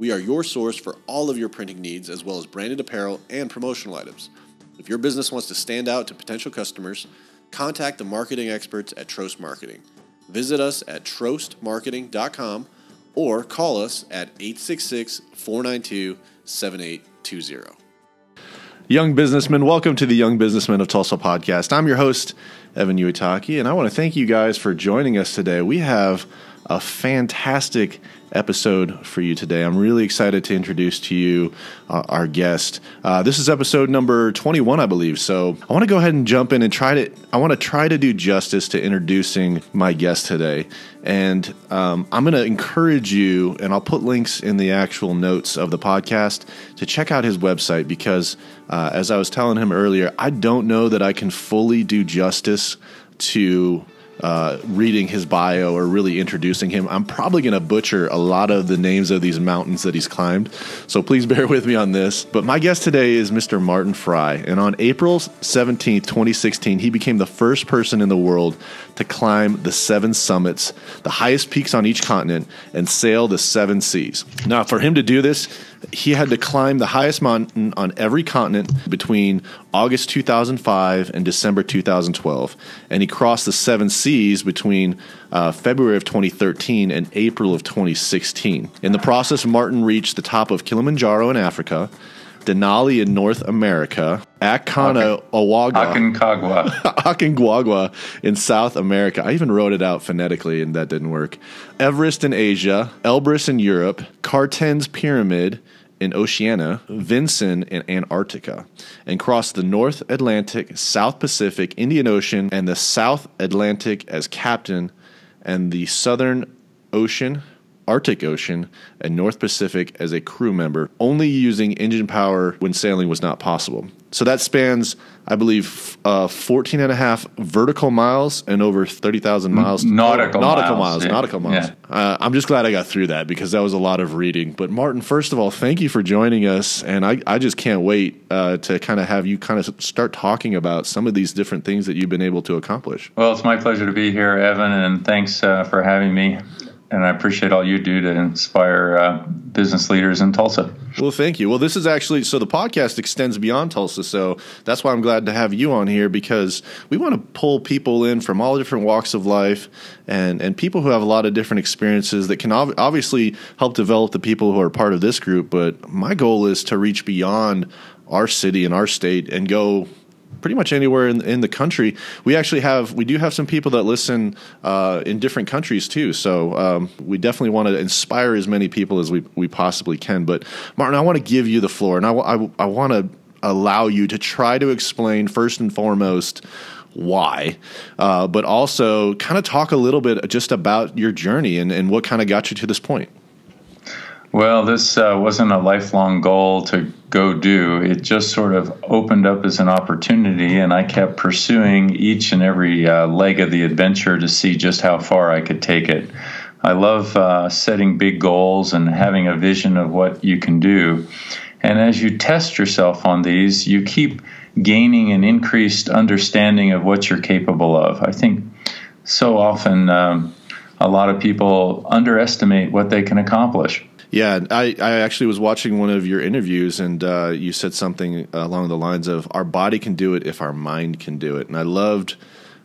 We are your source for all of your printing needs, as well as branded apparel and promotional items. If your business wants to stand out to potential customers, contact the marketing experts at Trost Marketing. Visit us at trostmarketing.com or call us at 866 492 7820. Young businessmen, welcome to the Young Businessmen of Tulsa podcast. I'm your host, Evan Uitaki, and I want to thank you guys for joining us today. We have a fantastic episode for you today. I'm really excited to introduce to you uh, our guest. Uh, this is episode number 21, I believe. So I want to go ahead and jump in and try to. I want to try to do justice to introducing my guest today, and um, I'm going to encourage you, and I'll put links in the actual notes of the podcast to check out his website because, uh, as I was telling him earlier, I don't know that I can fully do justice to uh, reading his bio or really introducing him. I'm probably going to butcher a lot of the names of these mountains that he's climbed. So please bear with me on this. But my guest today is Mr. Martin Fry. And on April 17th, 2016, he became the first person in the world to climb the seven summits, the highest peaks on each continent, and sail the seven seas. Now, for him to do this, he had to climb the highest mountain on every continent between August 2005 and December 2012. And he crossed the seven seas between uh, February of 2013 and April of 2016. In the process, Martin reached the top of Kilimanjaro in Africa. Denali in North America, Akana Owaga, Aconcagua, Aconcagua in South America. I even wrote it out phonetically, and that didn't work. Everest in Asia, Elbrus in Europe, Carstensz Pyramid in Oceania, Vinson in Antarctica, and crossed the North Atlantic, South Pacific, Indian Ocean, and the South Atlantic as captain, and the Southern Ocean, Arctic Ocean, and North Pacific as a crew member. Only using engine power when sailing was not possible. So that spans, I believe, uh, 14 and a half vertical miles and over 30,000 miles. Nautical, miles. nautical miles. miles. yeah. Nautical miles. Yeah. Uh, I'm just glad I got through that because that was a lot of reading. But Martin, first of all, thank you for joining us. And I, I just can't wait uh, to kind of have you kind of start talking about some of these different things that you've been able to accomplish. Well, it's my pleasure to be here, Evan, and thanks uh, for having me. And I appreciate all you do to inspire uh, business leaders in Tulsa. Well, thank you. Well, this is actually so the podcast extends beyond Tulsa, so that's why I'm glad to have you on here because we want to pull people in from all different walks of life and and people who have a lot of different experiences that can ob- obviously help develop the people who are part of this group. But my goal is to reach beyond our city and our state and go pretty much anywhere in, in the country. We actually have we do have some people that listen uh, in different countries too. So um, we definitely want to inspire as many people as we we possibly can. But Martin, I want to give you the floor, and I I, I want to allow you to try to explain first and foremost why, uh, but also kind of talk a little bit just about your journey and, and what kind of got you to this point. Well, this uh, wasn't a lifelong goal to go do. It just sort of opened up as an opportunity, and I kept pursuing each and every uh, leg of the adventure to see just how far I could take it. I love uh, setting big goals and having a vision of what you can do. And as you test yourself on these, you keep gaining an increased understanding of what you're capable of. I think so often um, a lot of people underestimate what they can accomplish. Yeah, I, I actually was watching one of your interviews, and uh, you said something along the lines of "Our body can do it if our mind can do it," and I loved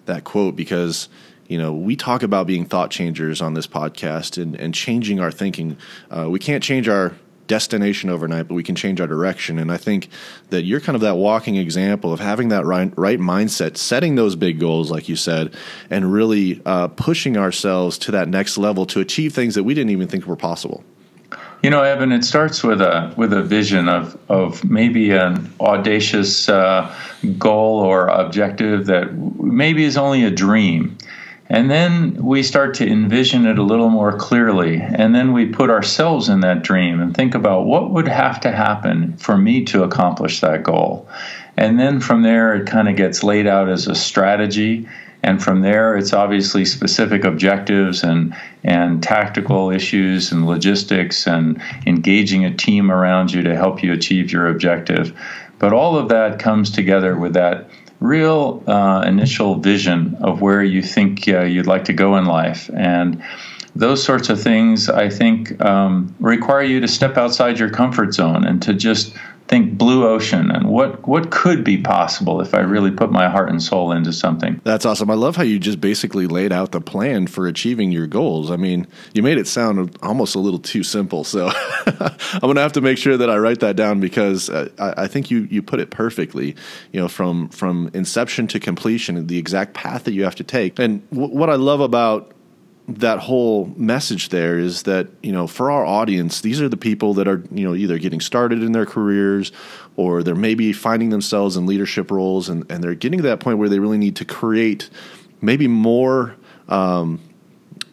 that quote because you know we talk about being thought changers on this podcast and, and changing our thinking. Uh, we can't change our destination overnight, but we can change our direction. And I think that you're kind of that walking example of having that right, right mindset, setting those big goals, like you said, and really uh, pushing ourselves to that next level to achieve things that we didn't even think were possible. You know, Evan, it starts with a with a vision of of maybe an audacious uh, goal or objective that maybe is only a dream, And then we start to envision it a little more clearly. And then we put ourselves in that dream and think about what would have to happen for me to accomplish that goal. And then from there, it kind of gets laid out as a strategy. And from there, it's obviously specific objectives and, and tactical issues and logistics and engaging a team around you to help you achieve your objective. But all of that comes together with that real uh, initial vision of where you think uh, you'd like to go in life. And those sorts of things, I think, um, require you to step outside your comfort zone and to just think blue ocean and what what could be possible if I really put my heart and soul into something. That's awesome. I love how you just basically laid out the plan for achieving your goals. I mean, you made it sound almost a little too simple. So I'm going to have to make sure that I write that down because uh, I, I, think you you put it perfectly. You know, from from inception to completion, the exact path that you have to take. And w- what I love about that whole message there is that you know for our audience these are the people that are you know either getting started in their careers or they're maybe finding themselves in leadership roles and, and they're getting to that point where they really need to create maybe more um,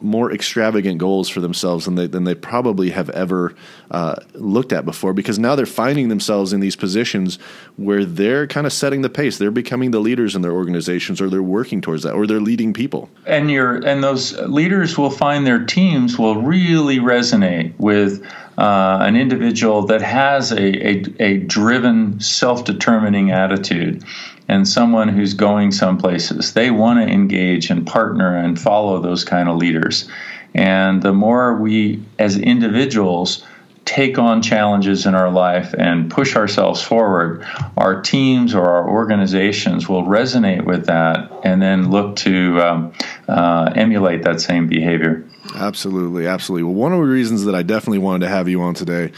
more extravagant goals for themselves than they, than they probably have ever uh, looked at before because now they're finding themselves in these positions where they're kind of setting the pace. They're becoming the leaders in their organizations or they're working towards that or they're leading people. And you and those leaders will find their teams will really resonate with uh, an individual that has a, a, a driven, self determining attitude and someone who's going some places. They want to engage and partner and follow those kind of leaders. And the more we, as individuals, take on challenges in our life and push ourselves forward, our teams or our organizations will resonate with that and then look to um, uh, emulate that same behavior. Absolutely, absolutely. Well, one of the reasons that I definitely wanted to have you on today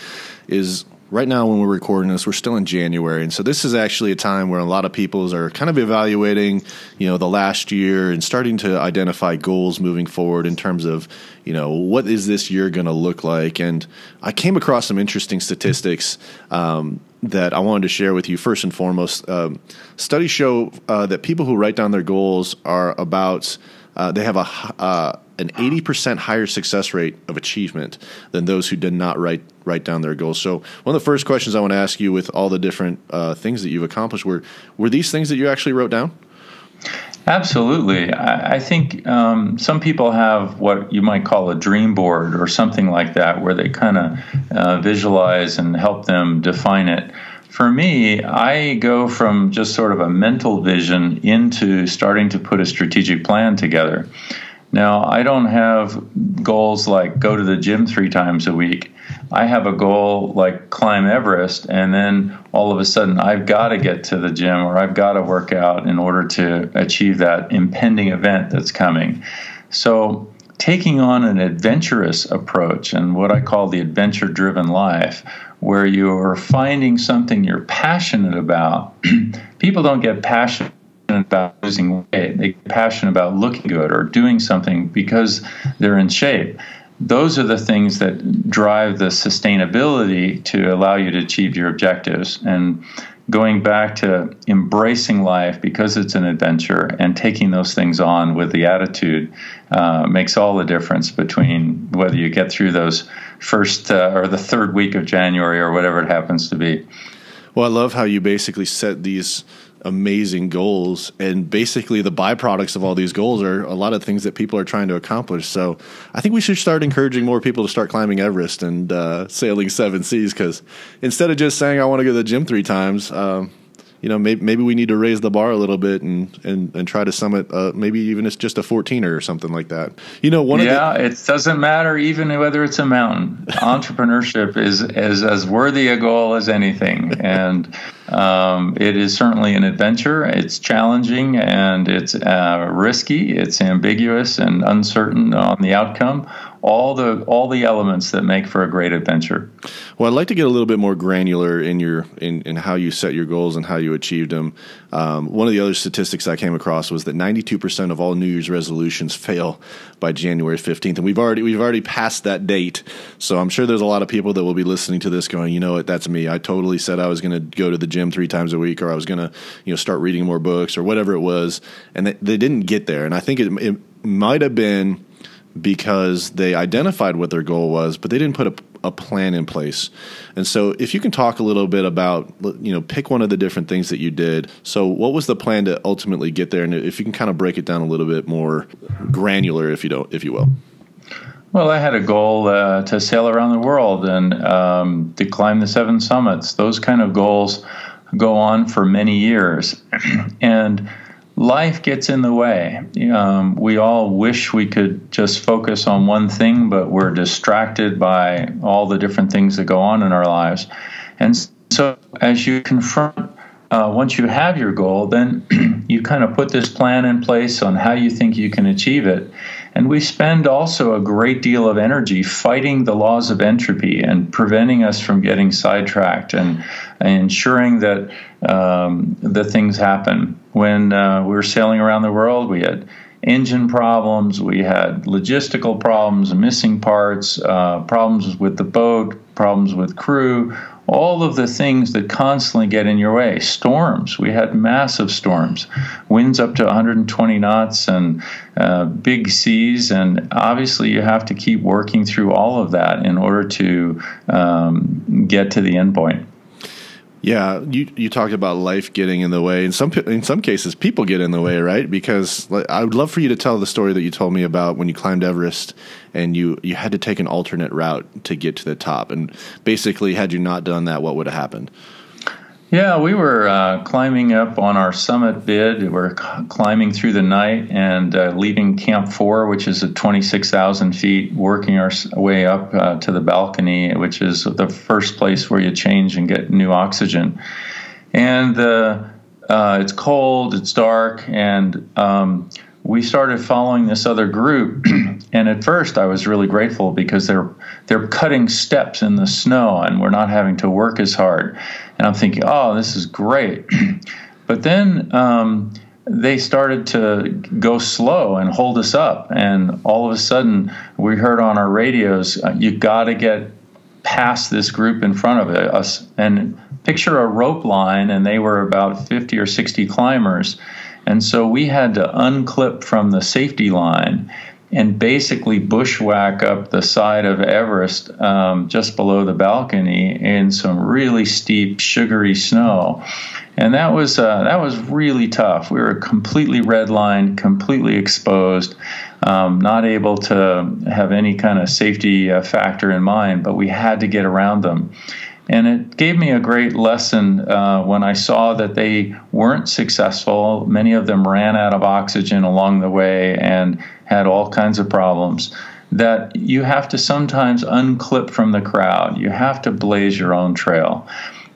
is right now when we're recording this we're still in january and so this is actually a time where a lot of people are kind of evaluating you know the last year and starting to identify goals moving forward in terms of you know what is this year going to look like? And i came across some interesting statistics um, that i wanted to share with you. First and foremost um, studies show uh, that people who write down their goals are about uh, they have a uh, an 80% higher success rate of achievement than those who did not write write down their goals. So one of the first questions I want to ask you with all the different uh, things that you've accomplished were were these things that you actually wrote down? Absolutely. I, I think um, some people have what you might call a dream board or something like that, where they kind of uh, visualize and help them define it. For me, I go from just sort of a mental vision into starting to put a strategic plan together. Now, I don't have goals like go to the gym three times a week. I have a goal like climb Everest, and then all of a sudden I've got to get to the gym or I've got to work out in order to achieve that impending event that's coming. So, taking on an adventurous approach and what I call the adventure driven life, where you're finding something you're passionate about, people don't get passionate about losing weight. They get passionate about looking good or doing something because they're in shape. Those are the things that drive the sustainability to allow you to achieve your objectives. And going back to embracing life because it's an adventure and taking those things on with the attitude uh, makes all the difference between whether you get through those first uh, or the third week of January or whatever it happens to be. Well, I love how you basically set these amazing goals. And basically the byproducts of all these goals are a lot of things that people are trying to accomplish. So i think we should start encouraging more people to start climbing everest and uh, sailing seven seas because instead of just saying i want to go to the gym three times um, you know, maybe, maybe we need to raise the bar a little bit and, and, and try to summit, uh, maybe even it's just a 14er or something like that. You know, one yeah, the- it doesn't matter even whether it's a mountain. Entrepreneurship is, is as worthy a goal as anything. And um, it is certainly an adventure. It's challenging and it's uh, risky. It's ambiguous and uncertain on the outcome all the all the elements that make for a great adventure. Well, I'd like to get a little bit more granular in your in, in how you set your goals and how you achieved them. Um, one of the other statistics I came across was that 92% of all New Year's resolutions fail by January 15th, and we've already we've already passed that date. So I'm sure there's a lot of people that will be listening to this going, you know what, that's me. I totally said I was going to go to the gym three times a week, or I was going to you know start reading more books, or whatever it was, and they, they didn't get there. And I think it, it might have been because they identified what their goal was, but they didn't put a, a, plan in place. And so, if you can talk a little bit about, you know, pick one of the different things that you did. So, what was the plan to ultimately get there? And if you can kind of break it down a little bit more granular, if you don't, if you will. Well, I had a goal uh, to sail around the world and um, to climb the seven summits. Those kind of goals go on for many years, and life gets in the way. Um, we all wish we could just focus on one thing, but we're distracted by all the different things that go on in our lives. And so, as you confront, uh, once you have your goal, then you kind of put this plan in place on how you think you can achieve it. And we spend also a great deal of energy fighting the laws of entropy and preventing us from getting sidetracked and, and ensuring that um, the things happen. When uh, we were sailing around the world, we had engine problems, we had logistical problems, missing parts, uh, problems with the boat, problems with crew, all of the things that constantly get in your way. Storms, we had massive storms, winds up to 120 knots, and uh, big seas. And obviously, you have to keep working through all of that in order to um, get to the end point. Yeah, you you talked about life getting in the way. In some in some cases, people get in the way, right? Because I would love for you to tell the story that you told me about when you climbed Everest and you you had to take an alternate route to get to the top. And basically, had you not done that, what would have happened? Yeah, we were uh, climbing up on our summit bid. We c- climbing through the night and uh, leaving Camp 4, which is at 26,000 feet, working our way up uh, to the balcony, which is the first place where you change and get new oxygen. And uh, uh, it's cold, it's dark, and um, we started following this other group. and at first, I was really grateful because they're they're cutting steps in the snow, and we're not having to work as hard. And I'm thinking, oh, this is great. but then um, they started to go slow and hold us up. And all of a sudden, we heard on our radios, uh, you got to get past this group in front of us. And picture a rope line, and they were about 50 or 60 climbers. And so we had to unclip from the safety line and basically bushwhack up the side of Everest um, just below the balcony in some really steep, sugary snow. And that was uh, that was really tough. We were completely redlined, completely exposed, um, not able to have any kind of safety uh, factor in mind. But we had to get around them. And it gave me a great lesson uh, when I saw that they weren't successful. Many of them ran out of oxygen along the way and had all kinds of problems. That you have to sometimes unclip from the crowd, you have to blaze your own trail.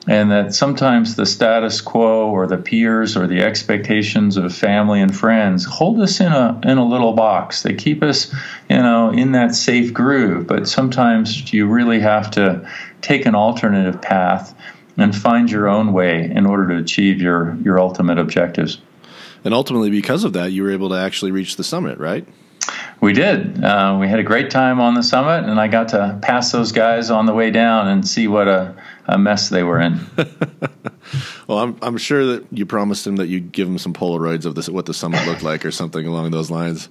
And that sometimes the status quo or the peers or the expectations of family and friends hold us in a in a little box. They keep us, you know, in that safe groove. But sometimes you really have to take an alternative path and find your own way in order to achieve your your ultimate objectives. And ultimately, because of that, you were able to actually reach the summit, right? We did. Uh, we had a great time on the summit, and I got to pass those guys on the way down and see what a, a mess they were in. well, I'm, I'm sure that you promised them that you'd give them some Polaroids of this, what the summit looked like, or something along those lines.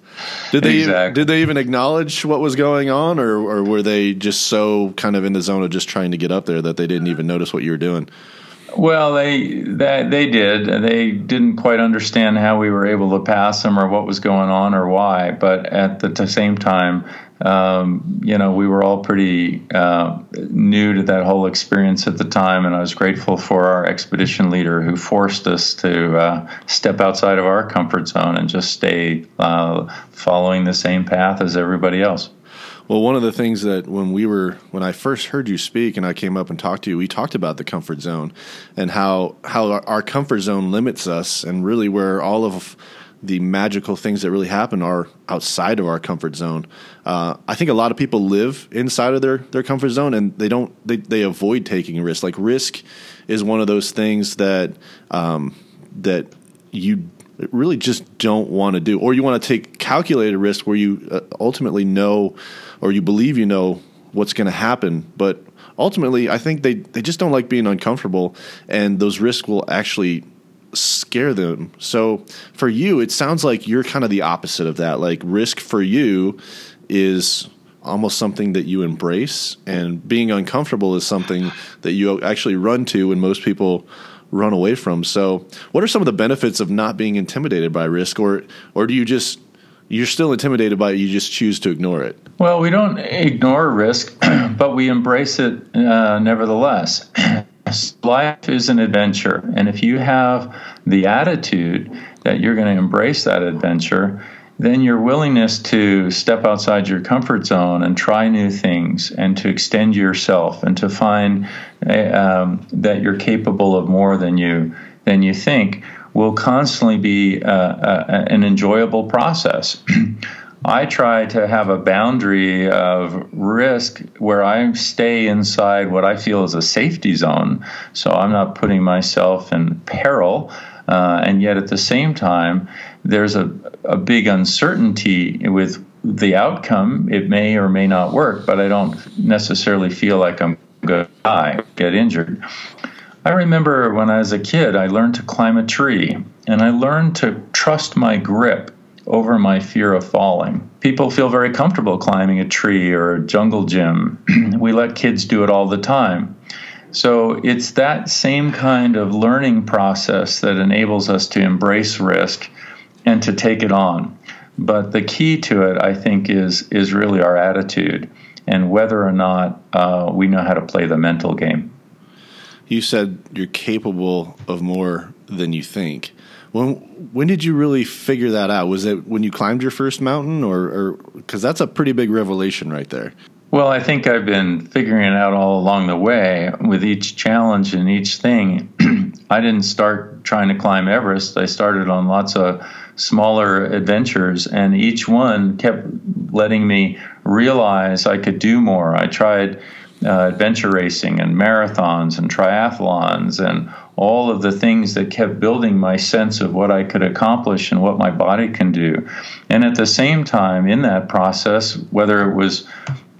Did they exactly. did they even acknowledge what was going on, or, or were they just so kind of in the zone of just trying to get up there that they didn't even notice what you were doing? Well, they that they did. They didn't quite understand how we were able to pass them or what was going on or why. But at the same time, um, you know, we were all pretty uh, new to that whole experience at the time, and I was grateful for our expedition leader who forced us to uh, step outside of our comfort zone and just stay uh, following the same path as everybody else. Well, one of the things that when we were when I first heard you speak and I came up and talked to you, we talked about the comfort zone and how how our comfort zone limits us and really where all of the magical things that really happen are outside of our comfort zone. Uh, I think a lot of people live inside of their, their comfort zone and they don't they, they avoid taking risk. Like risk is one of those things that um, that you really just don't want to do, or you want to take calculated risk where you uh, ultimately know or you believe you know what's going to happen, but ultimately, I think they, they just don't like being uncomfortable, and those risks will actually scare them. So for you, it sounds like you're kind of the opposite of that. Like risk for you is almost something that you embrace, and being uncomfortable is something that you actually run to when most people run away from. So, what are some of the benefits of not being intimidated by risk, or or do you just you're still intimidated by it, you just choose to ignore it? Well, we don't ignore risk, but we embrace it uh, nevertheless. Life is an adventure, and if you have the attitude that you're going to embrace that adventure, then your willingness to step outside your comfort zone and try new things and to extend yourself and to find uh, um, that you're capable of more than you than you think will constantly be uh, uh, an enjoyable process. I try to have a boundary of risk where I stay inside what I feel is a safety zone. So I'm not putting myself in peril. Uh, and yet at the same time, there's a, a big uncertainty with the outcome. It may or may not work, but I don't necessarily feel like I'm going to die, get injured. I remember when I was a kid, I learned to climb a tree and I learned to trust my grip over my fear of falling. People feel very comfortable climbing a tree or a jungle gym. we let kids do it all the time. So it's that same kind of learning process that enables us to embrace risk and to take it on. But the key to it, I think, is is really our attitude and whether or not uh, we know how to play the mental game. You said you're capable of more than you think. When when did you really figure that out? Was it when you climbed your first mountain, or because that's a pretty big revelation right there? Well, I think I've been figuring it out all along the way with each challenge and each thing. I didn't start trying to climb Everest. I started on lots of smaller adventures, and each one kept letting me realize I could do more. I tried uh, adventure racing and marathons and triathlons and all of the things that kept building my sense of what I could accomplish and what my body can do. And at the same time, in that process, whether it was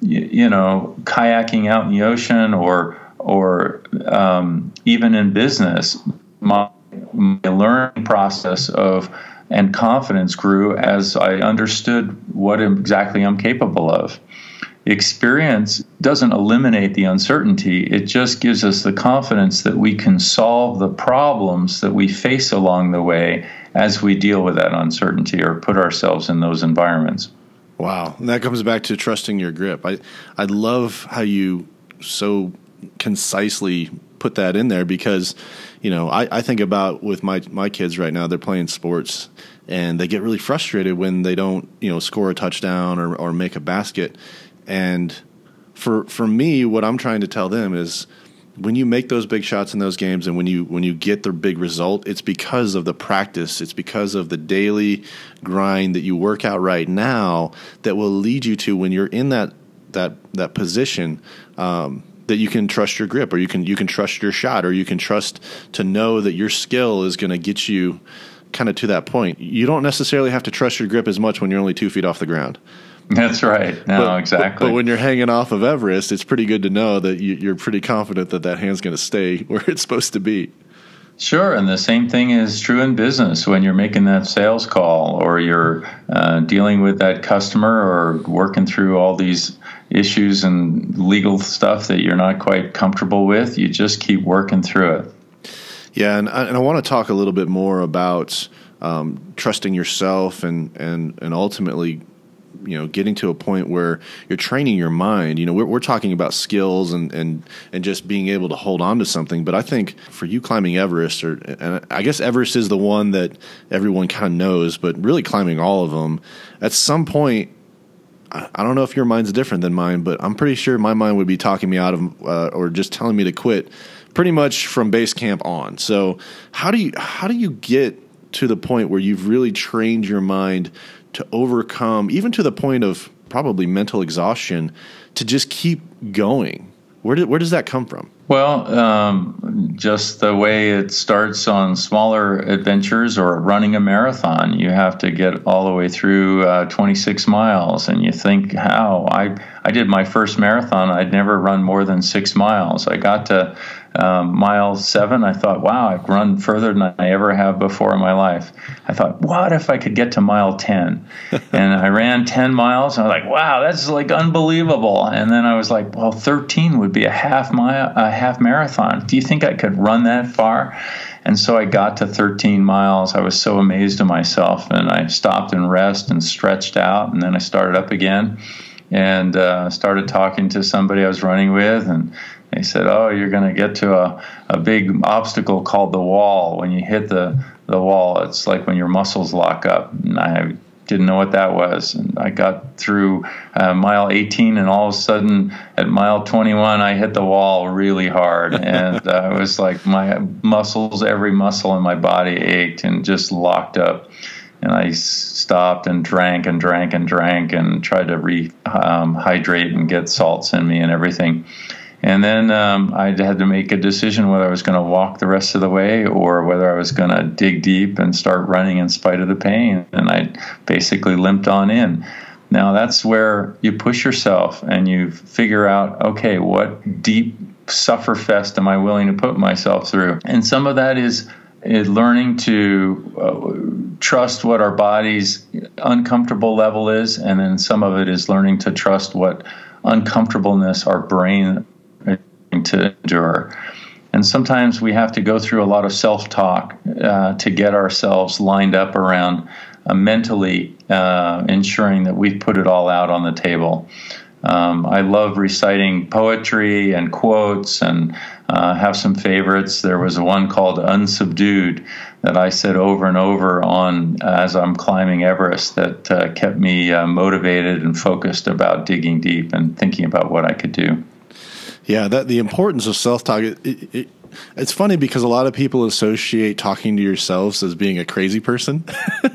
you know kayaking out in the ocean or or um, even in business, my, my learning process of and confidence grew as I understood what exactly I'm capable of experience doesn't eliminate the uncertainty. It just gives us the confidence that we can solve the problems that we face along the way as we deal with that uncertainty or put ourselves in those environments. Wow. And that comes back to trusting your grip. I, I love how you so concisely put that in there because, you know, I, I think about with my, my kids right now, they're playing sports and they get really frustrated when they don't, you know, score a touchdown or, or make a basket and for for me, what I'm trying to tell them is when you make those big shots in those games and when you when you get the big result, it's because of the practice. It's because of the daily grind that you work out right now that will lead you to when you're in that that that position. Um, that you can trust your grip or you can you can trust your shot or you can trust to know that your skill is going to get you kind of to that point. You don't necessarily have to trust your grip as much when you're only 2 feet off the ground. That's right. No, but, exactly. But, but, when you're hanging off of Everest, it's pretty good to know that you, are pretty confident that that hand's going to stay where it's supposed to be. Sure, and the same thing is true in business when you're making that sales call or you're uh, dealing with that customer or working through all these issues and legal stuff that you're not quite comfortable with. You just keep working through it. Yeah, and I, and I want to talk a little bit more about um, trusting yourself and and and ultimately you know getting to a point where you're training your mind. You know we're, we're talking about skills and, and and just being able to hold on to something. But i think for you climbing everest or and i guess everest is the one that everyone kind of knows but really climbing all of them at some point I, don't know if your mind's different than mine but i'm pretty sure my mind would be talking me out of uh, or just telling me to quit pretty much from base camp on. So how do you how do you get to the point where you've really trained your mind to overcome, even to the point of probably mental exhaustion, to just keep going? Where, where does that come from? Well, um, just the way it starts on smaller adventures or running a marathon, you have to get all the way through uh, 26 miles, and you think, how? I I did my first marathon. I'd never run more than six miles. I got to um, mile seven, I thought, wow, I've run further than I ever have before in my life. I thought, what if I could get to mile 10? and I ran 10 miles. I was like, wow, that's like unbelievable. And then I was like, well, 13 would be a half mile, a half marathon. Do you think I could run that far? And so I got to 13 miles. I was so amazed at myself. And I stopped and rest and stretched out. And then I started up again and uh, started talking to somebody I was running with. And they said, "Oh, you're going to get to a, a big obstacle called the wall. When you hit the the wall, it's like when your muscles lock up." And I didn't know what that was. And I got through uh, mile 18, and all of a sudden, at mile 21, I hit the wall really hard, and uh, it was like my muscles, every muscle in my body ached and just locked up. And I stopped and drank and drank and drank and tried to rehydrate um, and get salts in me and everything. And then um, I had to make a decision whether I was going to walk the rest of the way or whether I was going to dig deep and start running in spite of the pain. And I basically limped on in. Now that's where you push yourself and you figure out, okay, what deep sufferfest am I willing to put myself through? And some of that is is learning to uh, trust what our body's uncomfortable level is, and then some of it is learning to trust what uncomfortableness our brain to endure. And sometimes we have to go through a lot of self talk uh, to get ourselves lined up around uh, mentally uh, ensuring that we've put it all out on the table. Um, I love reciting poetry and quotes and uh, have some favorites. There was one called Unsubdued that I said over and over on as I'm climbing Everest that uh, kept me uh, motivated and focused about digging deep and thinking about what I could do. Yeah, that the importance of self talk. It, it, it, it's funny because a lot of people associate talking to yourselves as being a crazy person.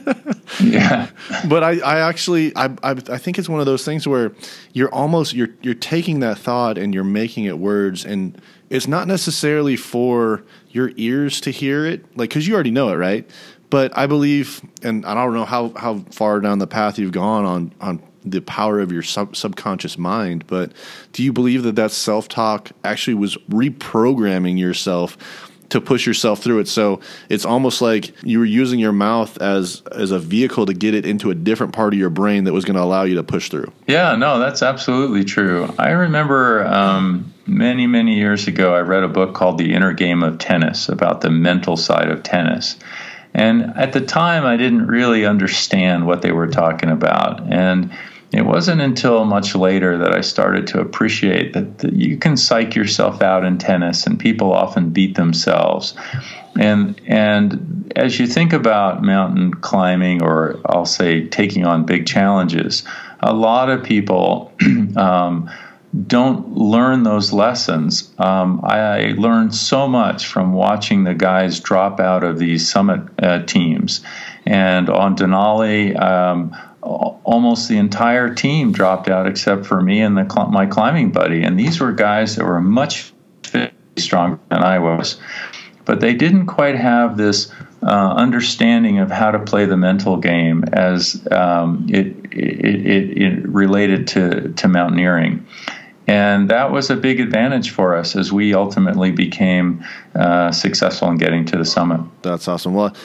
yeah, but I, I actually, I, I, I think it's one of those things where you're almost you're you're taking that thought and you're making it words, and it's not necessarily for your ears to hear it, like because you already know it, right? But I believe, and I don't know how how far down the path you've gone on on the power of your sub- subconscious mind. But do you believe that that self talk actually was reprogramming yourself? to push yourself through it. So it's almost like you were using your mouth as as a vehicle to get it into a different part of your brain that was going to allow you to push through. Yeah, no, that's absolutely true. I remember um, many many years ago, I read a book called The Inner Game of Tennis about the mental side of tennis. And at the time, I didn't really understand what they were talking about. And it wasn't until much later that I started to appreciate that, that you can psych yourself out in tennis, and people often beat themselves. And and as you think about mountain climbing, or I'll say taking on big challenges, a lot of people. um, don't learn those lessons. Um, I learned so much from watching the guys drop out of these summit uh, teams. And on Denali, um, almost the entire team dropped out except for me and the, my climbing buddy. And these were guys that were much stronger than I was. But they didn't quite have this uh, understanding of how to play the mental game as um, it, it, it, it, related to, to mountaineering. And that was a big advantage for us as we ultimately became uh, successful in getting to the summit. That's awesome. Well,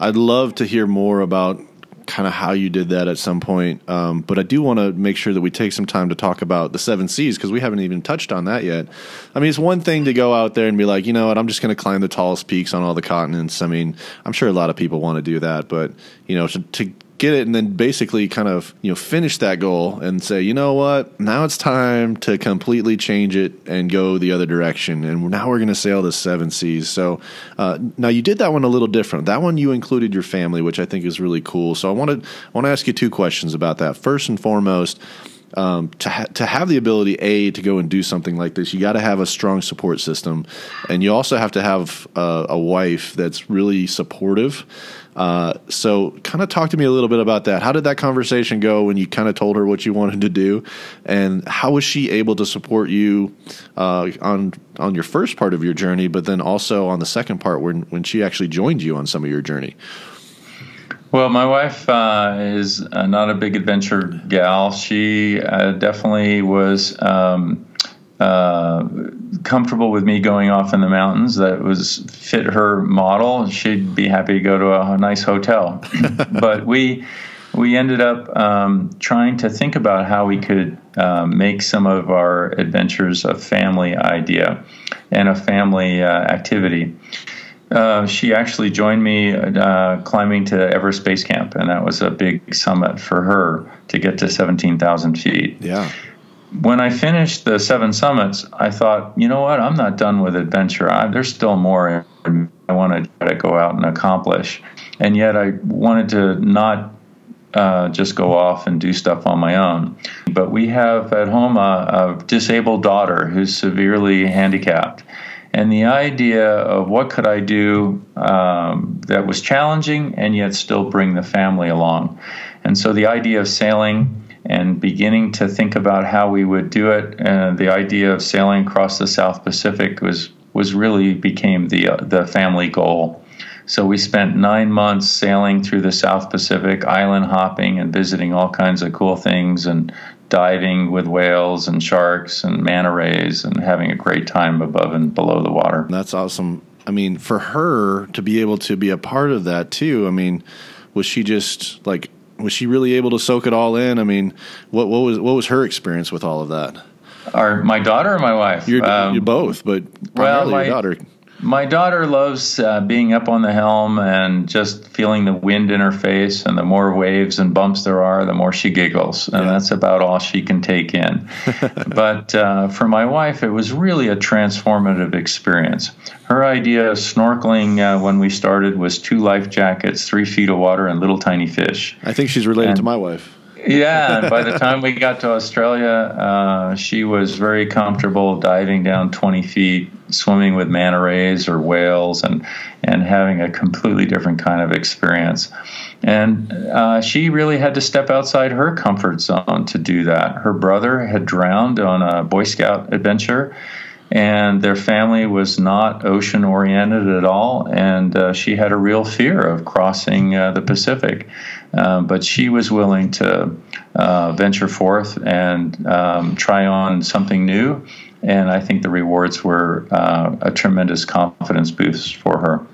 I'd love to hear more about kind of how you did that at some point. Um, but I do want to make sure that we take some time to talk about the seven Seas because we haven't even touched on that yet. I mean, it's one thing to go out there and be like, you know what, I'm just going to climb the tallest peaks on all the continents. I mean, I'm sure a lot of people want to do that, but you know, to, to get it and then basically kind of you know finish that goal and say you know what? Now it's time to completely change it and go the other direction. And now we're going to sail the seven seas. So uh, now you did that one a little different. That one you included your family which i think is really cool. So i want to want to ask you two questions about that. First and foremost um, to ha- to have the ability a to go and do something like this, you got to have a strong support system, and you also have to have uh, a wife that's really supportive. Uh, so, kind of talk to me a little bit about that. How did that conversation go when you kind of told her what you wanted to do, and how was she able to support you uh, on on your first part of your journey, but then also on the second part when when she actually joined you on some of your journey? Well, my wife uh, is uh, not a big adventure gal. She uh, definitely was um, uh, comfortable with me going off in the mountains. That was fit her model. She'd be happy to go to a, nice hotel. but we we ended up um, trying to think about how we could uh, make some of our adventures a family idea and a family uh, activity. Uh, she actually joined me uh, climbing to Everest Base Camp, and that was a big summit for her to get to 17,000 feet. Yeah. When I finished the seven summits, I thought, you know what? I'm not done with adventure. I, there's still more I want to try to go out and accomplish. And yet, I wanted to not uh, just go off and do stuff on my own. But we have at home a, a disabled daughter who's severely handicapped and the idea of what could I do um, that was challenging and yet still bring the family along. And so the idea of sailing and beginning to think about how we would do it, and the idea of sailing across the South Pacific was was really became the uh, the family goal. So we spent nine months sailing through the South Pacific, island hopping and visiting all kinds of cool things and diving with whales and sharks and manta rays and having a great time above and below the water. That's awesome. I mean, for her to be able to be a part of that too, I mean, was she just like was she really able to soak it all in? I mean, what what was what was her experience with all of that? Our my daughter or my wife? You're, um, you're both, but well, my, your daughter. My daughter loves uh, being up on the helm and just feeling the wind in her face. And the more waves and bumps there are, the more she giggles. And yeah. that's about all she can take in. but uh, for my wife, it was really a transformative experience. Her idea of snorkeling uh, when we started was two life jackets, three feet of water, and little tiny fish. I think she's related and, to my wife yeah, and by the time we got to Australia, uh, she was very comfortable diving down 20 feet, swimming with manta rays or whales, and and having a completely different kind of experience. And uh, she really had to step outside her comfort zone to do that. Her brother had drowned on a Boy Scout adventure and their family was not ocean oriented at all. And uh, she had a real fear of crossing uh, the Pacific. Um, but she was willing to uh, venture forth and um, try on something new. And I think the rewards were uh, a tremendous confidence boost for her.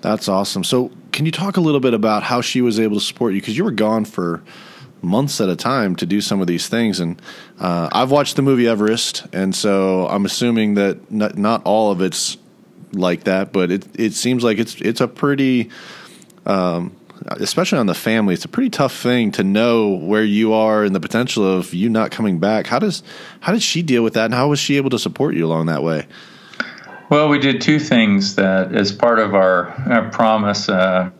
That's awesome. So, can you talk a little bit about how she was able to support you? Because you were gone for months at a time to do some of these things. And uh, I've watched the movie Everest, and so I'm assuming that not, not all of it's like that, but it it seems like it's it's a pretty. Um, especially on the family, it's a pretty tough thing to know where you are and the potential of you not coming back. How does how did she deal with that, and how was she able to support you along that way? Well, we did two things that, as part of our, our promise uh,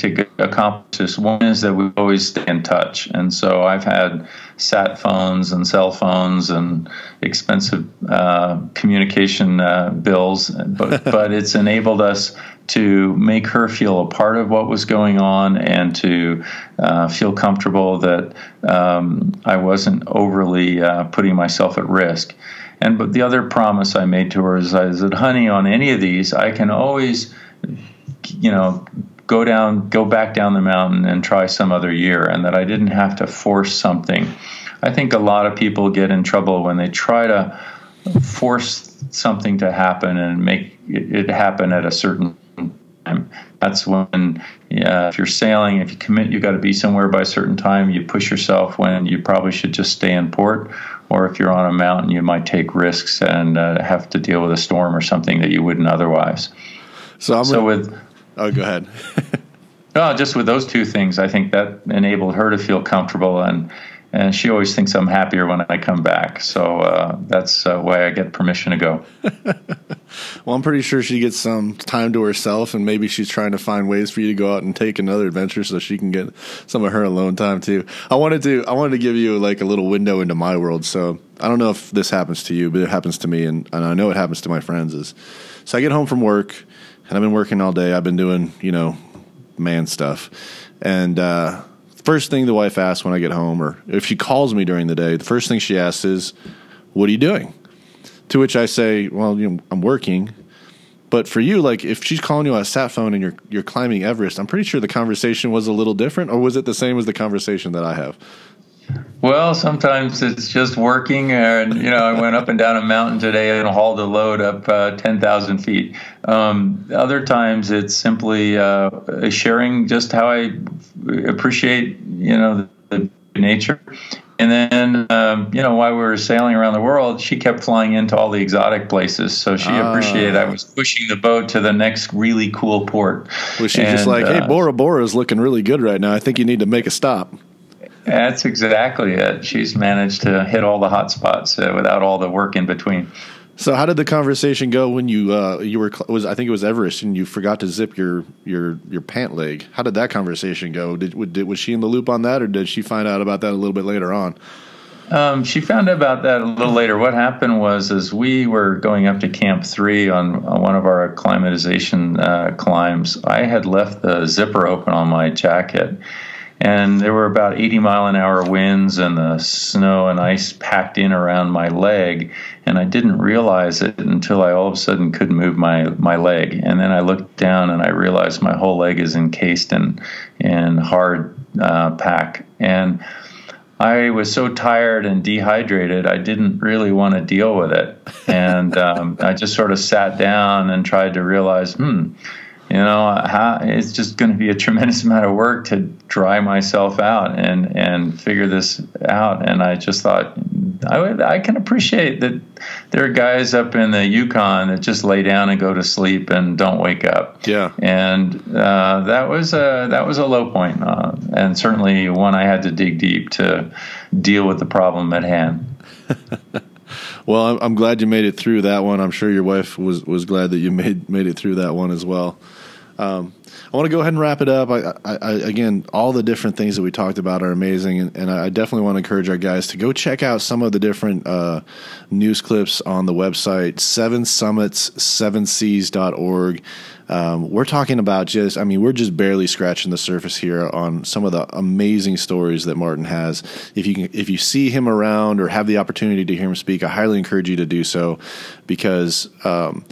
to accomplish this. One is that we always stay in touch, and so I've had sat phones and cell phones and expensive uh, communication uh, bills, but but it's enabled us to make her feel a part of what was going on and to uh, feel comfortable that um, I wasn't overly uh, putting myself at risk. And but the other promise I made to her is, is that, honey, on any of these, I can always you know go down, go back down the mountain and try some other year, and that I didn't have to force something. I think a lot of people get in trouble when they try to force something to happen and make it happen at a certain time. That's when, yeah, if you're sailing, if you commit, you've got to be somewhere by a certain time. You push yourself when you probably should just stay in port. Or if you're on a mountain, you might take risks and uh, have to deal with a storm or something that you wouldn't otherwise. So, I'm so with Oh, go ahead. oh, just with those two things, I think that enabled her to feel comfortable, and and she always thinks I'm happier when I come back. So uh, that's uh, why I get permission to go. well, I'm pretty sure she gets some time to herself, and maybe she's trying to find ways for you to go out and take another adventure so she can get some of her alone time too. I wanted to, I wanted to give you like a little window into my world. So I don't know if this happens to you, but it happens to me, and, and I know it happens to my friends. Is so I get home from work, and I've been working all day. I've been doing, you know, man stuff, and. uh First thing the wife asks when I get home, or if she calls me during the day, the first thing she asks is, "What are you doing?" To which I say, well, you know, I'm working. But for you, like if she's calling you on a sat phone and you're you're climbing Everest, I'm pretty sure the conversation was a little different, or was it the same as the conversation that I have? Well, sometimes it's just working, and you know, I went up and down a mountain today and hauled a load up uh, ten thousand feet. Um, other times, it's simply uh, sharing just how I appreciate, you know, the, the nature and then, um, you know, while we were sailing around the world, she kept flying into all the exotic places. So she uh, appreciated I was pushing the boat to the next really cool port. Was she and, just like, hey, uh, Bora Bora is looking really good right now. I think you need to make a stop. That's exactly it. She's managed to hit all the hot spots uh, without all the work in between. So how did the conversation go when you uh, you were was I think it was Everest and you forgot to zip your your your pant leg? How did that conversation go? Did, did was she in the loop on that, or did she find out about that a little bit later on? Um, she found out about that a little later. What happened was, as we were going up to Camp Three on, on one of our acclimatization uh, climbs, I had left the zipper open on my jacket, and there were about 80 mile an hour winds and the snow and ice packed in around my leg. And i didn't realize it until i all of a sudden couldn't move my, my leg. And then i looked down and i realized my whole leg is encased in, in hard uh, pack. And I was so tired and dehydrated, I didn't really want to deal with it. And um, I just sort of sat down and tried to realize, hmm, you know how, it's just going to be a tremendous amount of work to dry myself out and and figure this out and i just thought i would, i can appreciate that there are guys up in the yukon that just lay down and go to sleep and don't wake up yeah and uh, that was a that was a low point uh, and certainly one i had to dig deep to deal with the problem at hand Well, I'm, glad you made it through that one. I'm sure your wife was, was glad that you made made it through that one as well. Um, I want to go ahead and wrap it up. I, I, I, again, all the different things that we talked about are amazing, and, and, I definitely want to encourage our guys to go check out some of the different uh, news clips on the website, Seven Summits, Seven Seas.org. Um, we're talking about just, I mean, we're just barely scratching the surface here on some of the amazing stories that Martin has. If you can, if you see him around or have the opportunity to hear him speak, I highly encourage you to do so because. Um,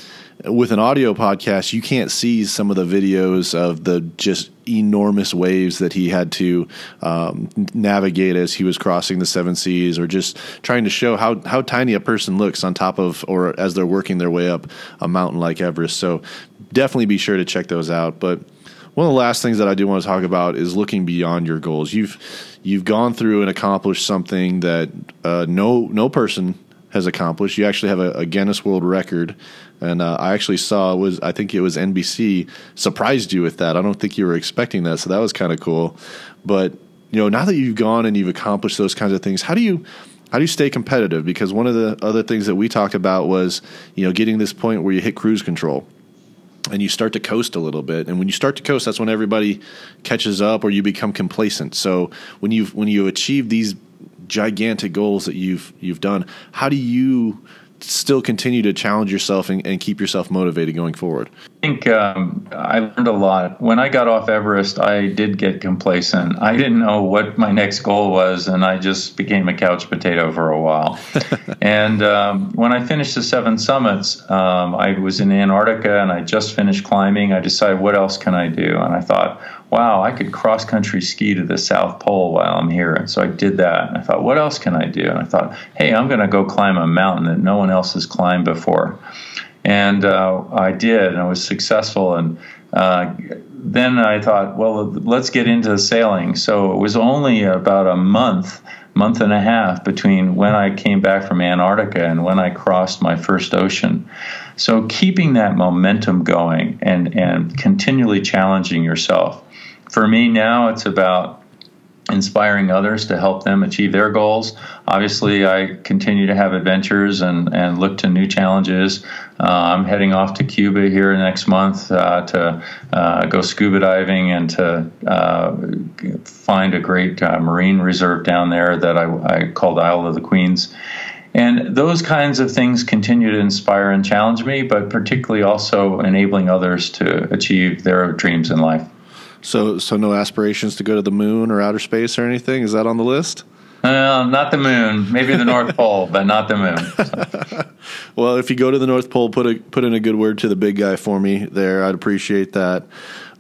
with an audio podcast, you can't see some of the videos of the just enormous waves that he had to um, navigate as he was crossing the seven seas, or just trying to show how how tiny a person looks on top of, or as they're working their way up a mountain like Everest. So definitely be sure to check those out. But one of the last things that I do want to talk about is looking beyond your goals. You've you've gone through and accomplished something that uh, no no person has accomplished. You actually have a, a Guinness World Record, and uh, I actually saw was I think it was NBC surprised you with that. I don't think you were expecting that, so that was kind of cool. But you know, now that you've gone and you've accomplished those kinds of things, how do you how do you stay competitive? Because one of the other things that we talked about was you know getting this point where you hit cruise control and you start to coast a little bit and when you start to coast that's when everybody catches up or you become complacent so when you when you achieve these gigantic goals that you've you've done. How do you still continue to challenge yourself and, and keep yourself motivated going forward? I think um, I learned a lot. When I got off Everest, I did get complacent. I didn't know what my next goal was, and I just became a couch potato for a while. and um, when I finished the seven summits, um, I was in Antarctica and I just finished climbing. I decided, what else can I do? And I thought, wow, I could cross country ski to the South Pole while I'm here. And so I did that. And I thought, what else can I do? And I thought, hey, I'm going to go climb a mountain that no one else has climbed before. And uh, I did, and I was successful. And uh, then I thought, well, let's get into sailing. So it was only about a month, month and a half between when I came back from Antarctica and when I crossed my first ocean. So keeping that momentum going and, and continually challenging yourself for me now, it's about inspiring others to help them achieve their goals. Obviously, I continue to have adventures and, and look to new challenges. Uh, I'm heading off to Cuba here next month uh, to uh, go scuba diving and to uh, find a great uh, marine reserve down there that I, I called Isle of the Queens. And those kinds of things continue to inspire and challenge me, but particularly also enabling others to achieve their dreams in life. So, so no aspirations to go to the moon or outer space or anything. Is that on the list? Uh, not the moon. Maybe the North Pole, but not the moon. well, if you go to the North Pole, put a put in a good word to the big guy for me there. I'd appreciate that.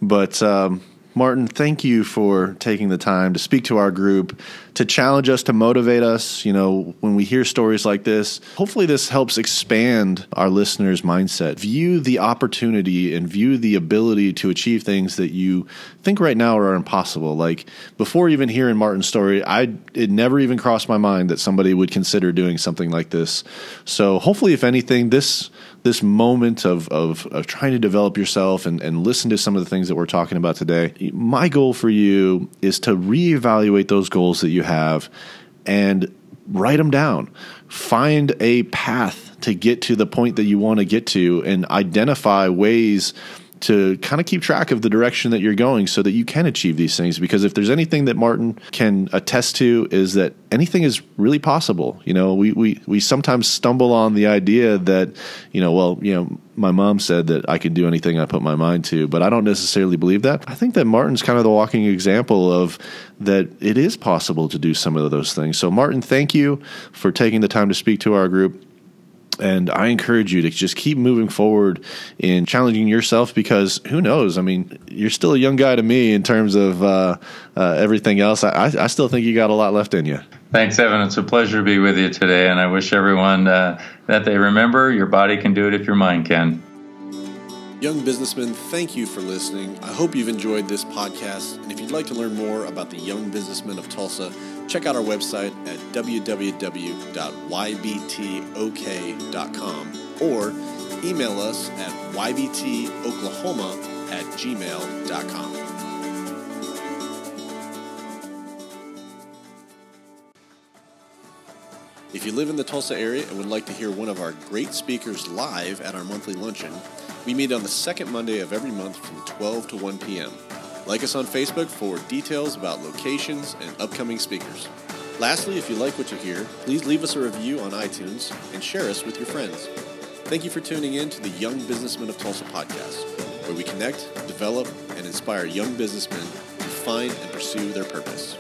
But um, Martin, thank you for taking the time to speak to our group, to challenge us, to motivate us. You know, when we hear stories like this, hopefully this helps expand our listeners' mindset. View the opportunity and view the ability to achieve things that you think right now are impossible. Like before even hearing Martin's story, I it never even crossed my mind that somebody would consider doing something like this. So hopefully, if anything, this this moment of, of, of trying to develop yourself and, and listen to some of the things that we're talking about today, my goal for you is to reevaluate those goals that you have and write them down. Find a path to get to the point that you want to get to and identify ways to kind of keep track of the direction that you're going so that you can achieve these things because if there's anything that Martin can attest to is that anything is really possible you know? We we we sometimes stumble on the idea that you know well you know my mom said that I could do anything I put my mind to but I don't necessarily believe that. I think that Martin's kind of the walking example of that it is possible to do some of those things. So Martin thank you for taking the time to speak to our group and I encourage you to just keep moving forward in challenging yourself because who knows? I mean, you're still a young guy to me in terms of uh, uh, everything else. I, I, still think you got a lot left in you. Thanks, Evan. It's a pleasure to be with you today. And I wish everyone uh, that they remember your body can do it if your mind can. Young businessmen, thank you for listening. I hope you've enjoyed this podcast. And if you'd like to learn more about the young businessmen of Tulsa, check out our website at www.ybtok.com or email us at ybtoklahoma at gmail.com. If you live in the Tulsa area and would like to hear one of our great speakers live at our monthly luncheon, we meet on the second Monday of every month from 12 to 1 p.m. Like us on Facebook for details about locations and upcoming speakers. Lastly, if you like what you hear, please leave us a review on iTunes and share us with your friends. Thank you for tuning in to the Young Businessmen of Tulsa podcast, where we connect, develop, and inspire young businessmen to find and pursue their purpose.